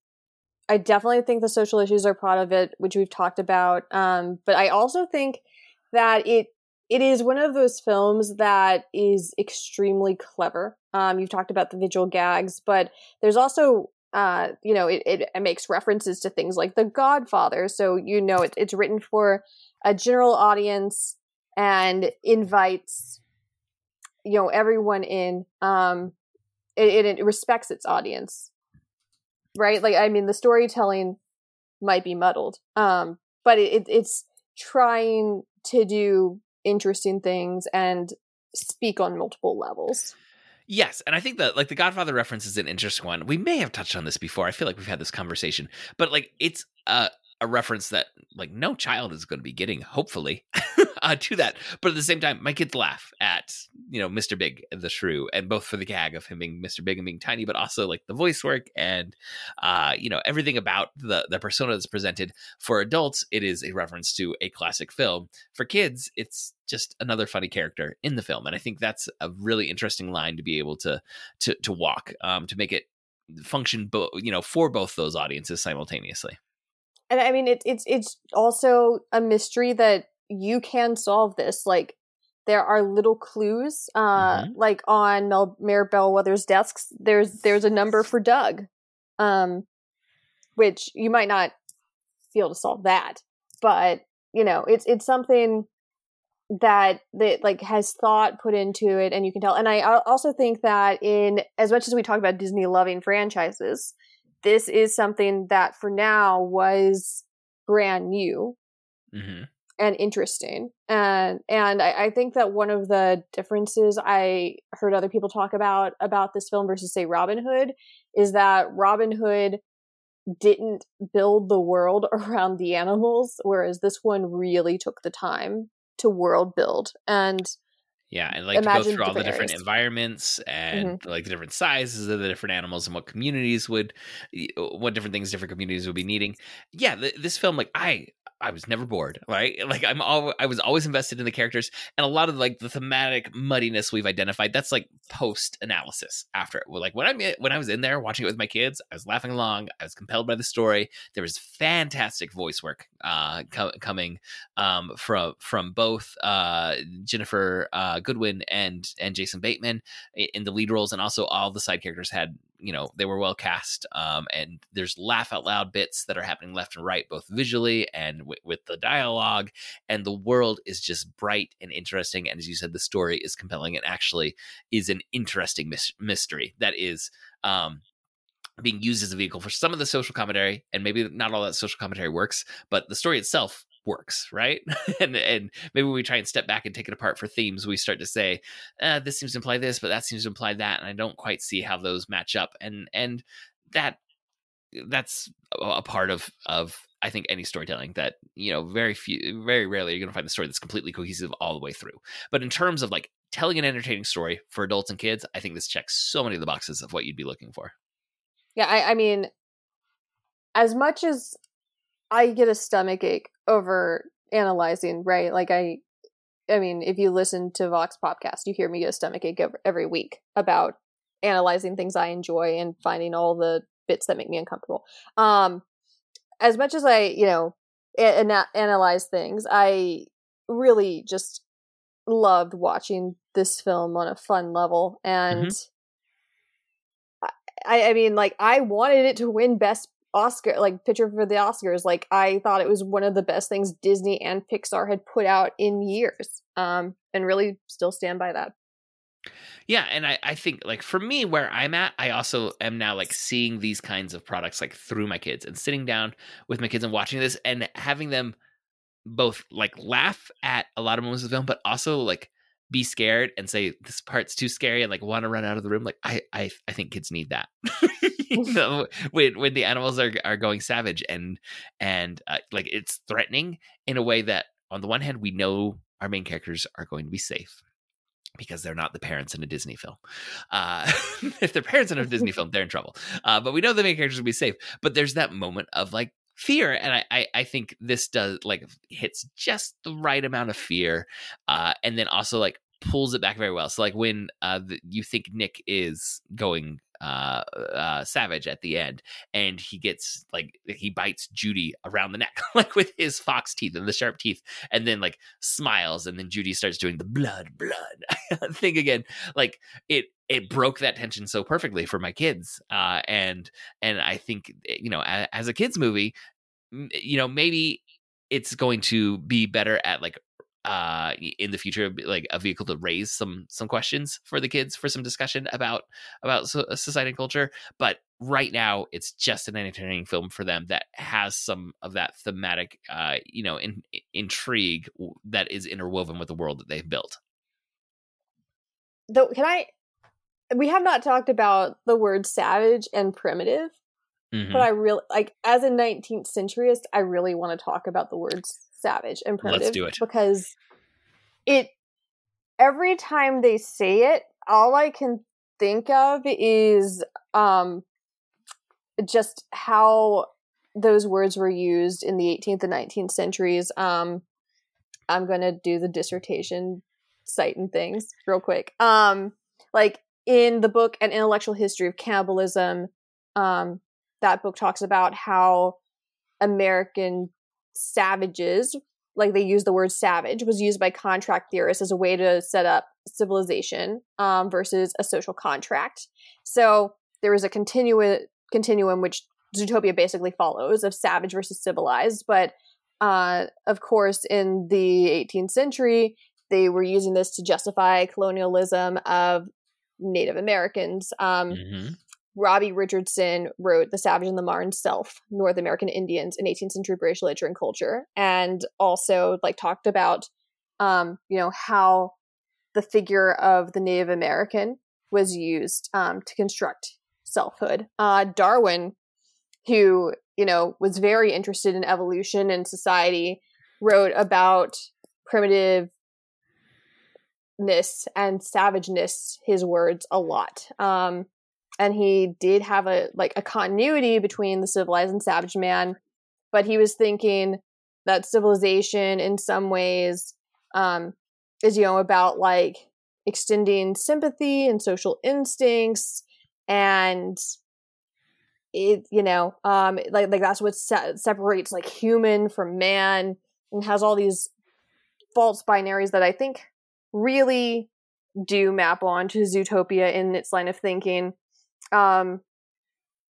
C: I definitely think the social issues are part of it, which we've talked about. Um, but I also think that it it is one of those films that is extremely clever. Um, you've talked about the visual gags, but there's also uh, you know it, it, makes references to things like The Godfather, so you know it, it's written for a general audience and invites you know everyone in. Um, it, it respects its audience right? Like, I mean, the storytelling might be muddled, um, but it, it's trying to do interesting things and speak on multiple levels.
B: Yes, and I think that like the Godfather reference is an interesting one. We may have touched on this before. I feel like we've had this conversation, but like it's a a reference that like no child is going to be getting. Hopefully, uh, to that. But at the same time, my kids laugh at you know Mr. Big the Shrew, and both for the gag of him being Mr. Big and being tiny, but also like the voice work and uh, you know everything about the the persona that's presented. For adults, it is a reference to a classic film. For kids, it's just another funny character in the film, and I think that's a really interesting line to be able to to to walk um, to make it function bo- you know for both those audiences simultaneously
C: and i mean it, it's it's also a mystery that you can solve this. Like there are little clues, uh, mm-hmm. like on Mel- Mayor Bellwether's desks. There's there's a number for Doug, um, which you might not be able to solve that, but you know it's it's something that that like has thought put into it, and you can tell. And I also think that in as much as we talk about Disney loving franchises, this is something that for now was brand new. Mm-hmm and interesting. And and I, I, think that one of the differences I heard other people talk about about this film versus say Robin Hood is that Robin Hood didn't build the world around the animals, whereas this one really took the time to world build and
B: yeah, and like to go through all the different areas. environments and mm-hmm. like the different sizes of the different animals and what communities would, what different things different communities would be needing. Yeah, th- this film, like I, I was never bored, right? Like I'm all I was always invested in the characters and a lot of like the thematic muddiness we've identified. That's like post analysis after it. Like when I when I was in there watching it with my kids, I was laughing along. I was compelled by the story. There was fantastic voice work uh, co- coming um, from from both uh, Ginnifer uh, Goodwin and and Jason Bateman in the lead roles, and also all the side characters had you know they were well cast um, and there's laugh out loud bits that are happening left and right both visually and w- with the dialogue and the world is just bright and interesting and as you said the story is compelling and actually is an interesting mis- mystery that is um, being used as a vehicle for some of the social commentary and maybe not all that social commentary works but the story itself works, right? and and maybe we try and step back and take it apart for themes, we start to say, uh, this seems to imply this, but that seems to imply that, and I don't quite see how those match up. And and that that's a part of of I think any storytelling that you know very few, very rarely you're going to find the story that's completely cohesive all the way through. But in terms of like telling an entertaining story for adults and kids, I think this checks so many of the boxes of what you'd be looking for.
C: Yeah, I, I mean, as much as I get a stomach ache over analyzing, right? Like I, I mean, if you listen to Vox Popcast, you hear me get a stomach ache every week about analyzing things I enjoy and finding all the bits that make me uncomfortable. Um, as much as I, you know, a- analyze things, I really just loved watching this film on a fun level and mm-hmm. I, I mean like i wanted it to win best oscar like picture for the oscars like i thought it was one of the best things disney and pixar had put out in years um and really still stand by that
B: yeah, and I, I think like for me where I'm at, I also am now like seeing these kinds of products like through my kids and sitting down with my kids and watching this and having them both like laugh at a lot of moments of the film, but also like be scared and say this part's too scary and like want to run out of the room. Like I I I think kids need that. you know, when when the animals are are going savage and and uh, like it's threatening in a way that on the one hand we know our main characters are going to be safe because they're not the parents in a Disney film. Uh, if they're parents in a Disney film, they're in trouble. Uh, but we know the main characters will be safe. But there's that moment of like fear and I, I, I think this does like hits just the right amount of fear uh and then also like pulls it back very well so like when uh the, you think nick is going uh, uh, savage at the end, and he gets like he bites Judy around the neck, like with his fox teeth and the sharp teeth, and then like smiles, and then Judy starts doing the blood, blood thing again. Like it, it broke that tension so perfectly for my kids, uh, and and I think eh, you know as, as a kids movie, you know maybe it's going to be better at like uh in the future like a vehicle to raise some some questions for the kids for some discussion about about uh, society and culture but right now it's just an entertaining film for them that has some of that thematic uh you know in, intrigue that is interwoven with the world that they've built
C: though can i we have not talked about the word savage and primitive mm-hmm. but i really like as a 19th centuryist i really want to talk about the words savage and primitive.
B: Let's do it.
C: Because it every time they say it, all I can think of is um just how those words were used in the 18th and 19th centuries. Um I'm going to do the dissertation site and things real quick. Um like in the book An Intellectual History of Cannibalism, um that book talks about how American savages, like they use the word savage, was used by contract theorists as a way to set up civilization um, versus a social contract. So there is a continu- continuum which Zootopia basically follows of savage versus civilized. But uh, of course, in the 18th century, they were using this to justify colonialism of Native Americans. Um, mm-hmm. Robbie Richardson wrote The Savage and the Modern Self, North American Indians in 18th century British literature and culture, and also like talked about um, you know, how the figure of the Native American was used um, to construct selfhood. Uh, Darwin, who, you know, was very interested in evolution and society, wrote about primitiveness and savageness, his words, a lot. Um, and he did have a like a continuity between the civilized and savage man but he was thinking that civilization in some ways um is you know about like extending sympathy and social instincts and it you know um like like that's what se- separates like human from man and has all these false binaries that i think really do map on to zootopia in its line of thinking um,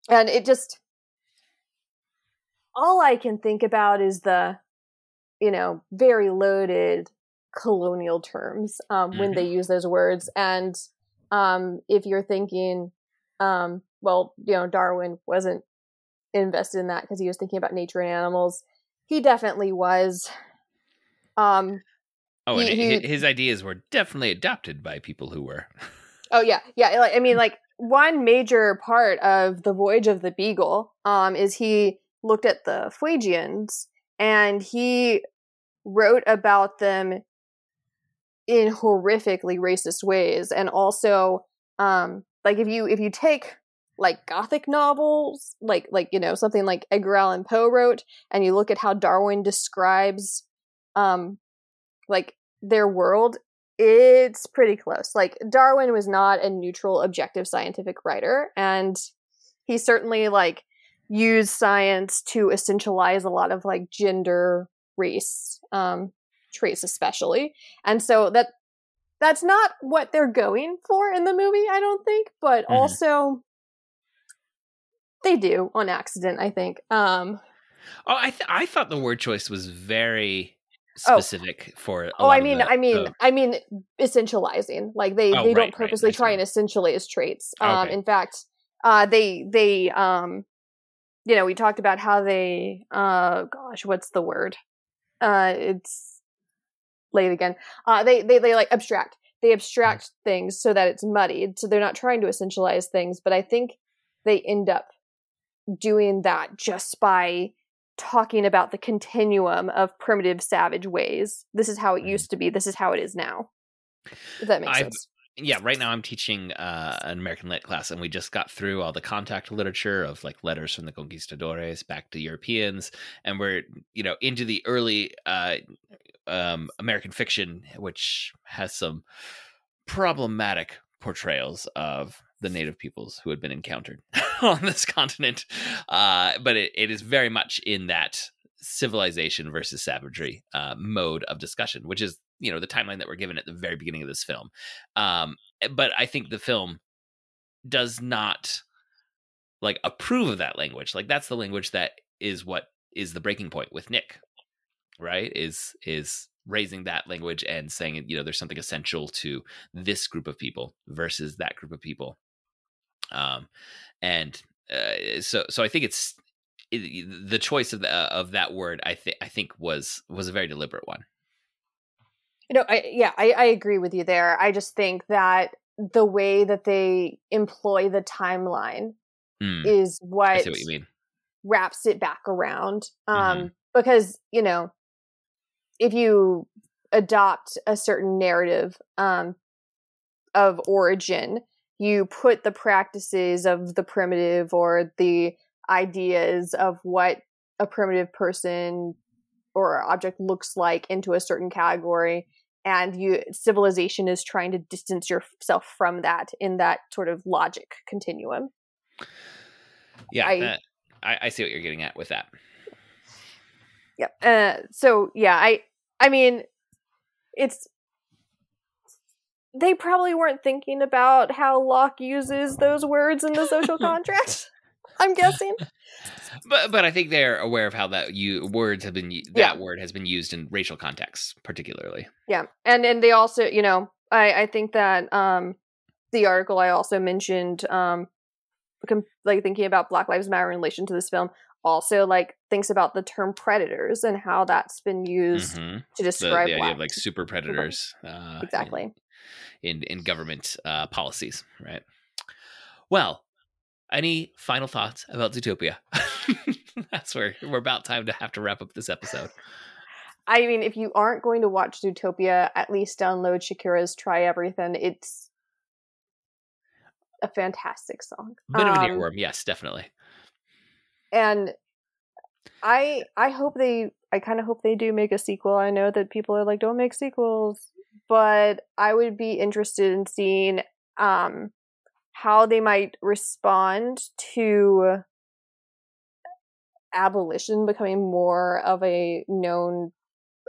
C: and it just, all I can think about is the, you know, very loaded colonial terms um, mm-hmm. when they mm-hmm. use those words. And um, if you're thinking, um, well, you know, Darwin wasn't invested in that because he was thinking about nature and animals. He definitely was. Um,
B: oh, and he, his ideas were definitely adopted by people who were.
C: oh yeah, yeah. I mean, like one major part of the voyage of the beagle um, is he looked at the Fuegians and he wrote about them in horrifically racist ways. And also um like if you if you take like gothic novels like like you know something like edgar allan poe wrote and you look at how darwin describes um like their world it's pretty close. Like darwin was not a neutral objective scientific writer and he certainly like used science to essentialize a lot of like gender race um traits especially. And so that that's not what they're going for in the movie i don't think but
B: Mhm.
C: also they do on accident i think. Um
B: Oh, I th- I thought the word choice was very
C: Oh.
B: specific for. a
C: oh i mean
B: the-
C: i mean
B: the-
C: i mean essentializing like they
B: Oh,
C: they
B: right,
C: don't purposely
B: I
C: try and essentialize traits um
B: Okay.
C: in fact uh they they um you know we talked about how they uh gosh what's the word uh it's late again uh they they, they like abstract they abstract things so that it's muddied so they're not trying to essentialize things but i think they end up doing that just by talking about the continuum of primitive savage ways. This is how it
B: Mhm.
C: used to be. This is how it is now. If that makes
B: I've-
C: sense.
B: Yeah right now i'm teaching uh, an american lit class and we just got through all the contact literature of like letters from the conquistadores back to europeans and we're you know into the early uh, um, american fiction which has some problematic portrayals of the native peoples who had been encountered on this continent. Uh, but it, it is very much in that civilization versus savagery uh, mode of discussion which is you know the timeline that we're given at the very beginning of this film. Um but i think the film does not like approve of that language. Like that's the language that is what is the breaking point with nick right? Is is raising that language and saying you know there's something essential to this group of people versus that group of people um and uh, so so i think it's it, the choice of the, of that word i think i think was was a very deliberate one
C: No, I yeah, I, I agree with you there. I just think that the way that they employ the timeline
B: Mm,
C: is what,
B: see what you mean
C: wraps it back around. Um,
B: Mhm.
C: because you know, if you adopt a certain narrative um, of origin, you put the practices of the primitive or the ideas of what a primitive person or object looks like into a certain category and you civilization is trying to distance yourself from that in that sort of logic continuum
B: yeah
C: I-
B: that, I, I see what you're getting at with that
C: Yep. Uh, so yeah, I I mean, it's they probably weren't thinking about how Locke uses those words in the social contract. I'm guessing.
B: but but I think they're aware of how that you words have been u-
C: Yeah.
B: that word has been used in racial contexts particularly.
C: Yeah, and and they also, you know, I I think that um the article I also mentioned um com- like thinking about Black Lives Matter in relation to this film also like thinks about the term predators and how that's been used
B: Mhm.
C: to describe
B: the idea of like super predators, uh,
C: exactly.
B: In in government uh, policies, right? Well, any final thoughts about Zootopia? That's where we're about time to have to wrap up this episode.
C: I mean, if you aren't going to watch Zootopia, at least download Shakira's "Try Everything." It's a fantastic song,
B: Bit of an
C: Um,
B: earworm, yes, definitely.
C: and I I hope they I kind of hope they do make a sequel. I know that people are like, "Don't make sequels," but I would be interested in seeing um how they might respond to abolition becoming more of a known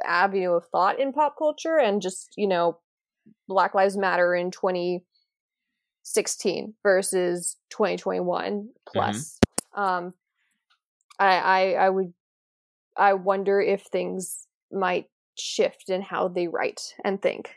C: avenue of thought in pop culture and just you know black lives matter in 2016 versus 2021 plus. Um I, I i would i wonder if things might shift in how they write and think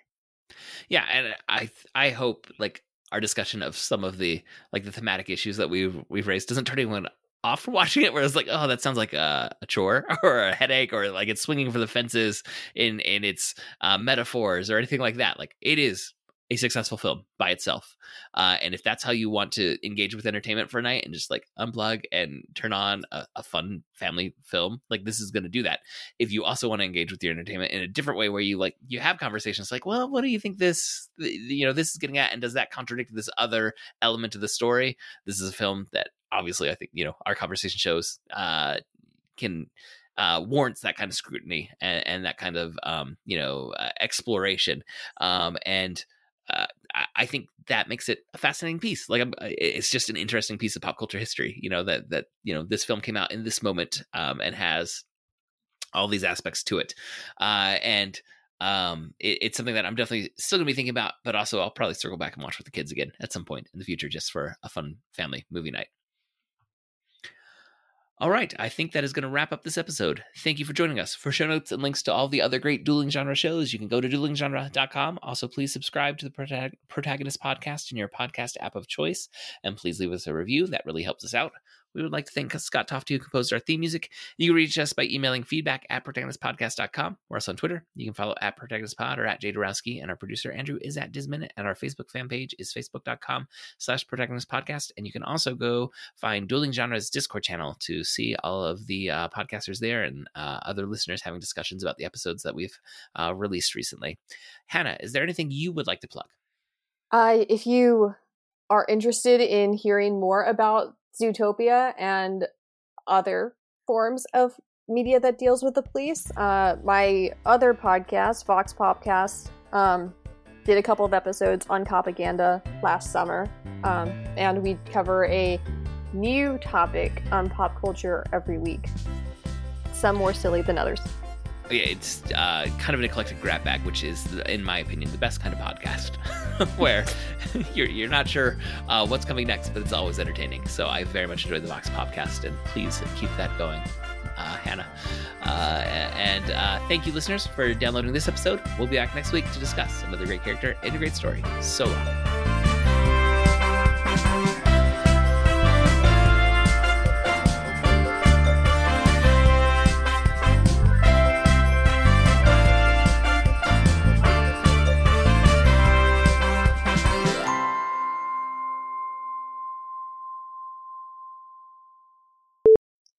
B: Yeah, and I I hope like our discussion of some of the like the thematic issues that we've we've raised doesn't turn anyone off from watching it. Where it's like, oh, that sounds like a, a chore or a headache, or like it's swinging for the fences in in its uh, metaphors or anything like that. Like it is a successful film by itself. Uh, and if that's how you want to engage with entertainment for a night and just like unplug and turn on a, a fun family film, like this is going to do that. If you also want to engage with your entertainment in a different way, where you like you have conversations like, well, what do you think this you know this is getting at, and does that contradict this other element of the story? This is a film that obviously I think you know our conversation shows uh, can uh, warrants that kind of scrutiny and, and that kind of um, you know uh, exploration um, and uh, I think that makes it a fascinating piece. Like, it's just an interesting piece of pop culture history. You know that that you know this film came out in this moment um, and has all these aspects to it, uh, and um, it, it's something that I'm definitely still gonna be thinking about. But also, I'll probably circle back and watch with the kids again at some point in the future, just for a fun family movie night. All right, I think that is going to wrap up this episode. Thank you for joining us. For show notes and links to all the other great dueling genre shows, you can go to duelinggenre.com. Also, please subscribe to the Protagonist Podcast in your podcast app of choice, and please leave us a review. That really helps us out. We would like to thank Scott Tofty, who composed our theme music. You can reach us by emailing feedback at protagonistpodcast.com. We're also on Twitter. You can follow at protagonistpod or at jadorowski. And our producer, Andrew, is at Disminute. And our Facebook fan page is facebook.com slash protagonistpodcast. And you can also go find Dueling Genres Discord channel to see all of the uh, podcasters there and uh, other listeners having discussions about the episodes that we've uh, released recently. Hannah, is there anything you would like to plug?
C: If you are interested in hearing more about Zootopia and other forms of media that deals with the police. Uh, my other podcast, Vox Popcast, um, did a couple of episodes on propaganda last summer, um, and we cover a new topic on pop culture every week. Some more silly than others
B: it's uh, kind of an eclectic grab bag, which is, in my opinion, the best kind of podcast, where you're you're not sure uh, what's coming next, but it's always entertaining. So I very much enjoy the Vox Popcast, and please keep that going, uh, Hannah. Uh, and uh, thank you, listeners, for downloading this episode. We'll be back next week to discuss another great character and a great story. So long.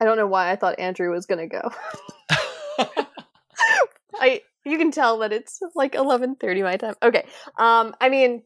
C: I don't know why I thought Andrew was gonna go. I you can tell that it's like eleven thirty my time. Okay. Um, I mean,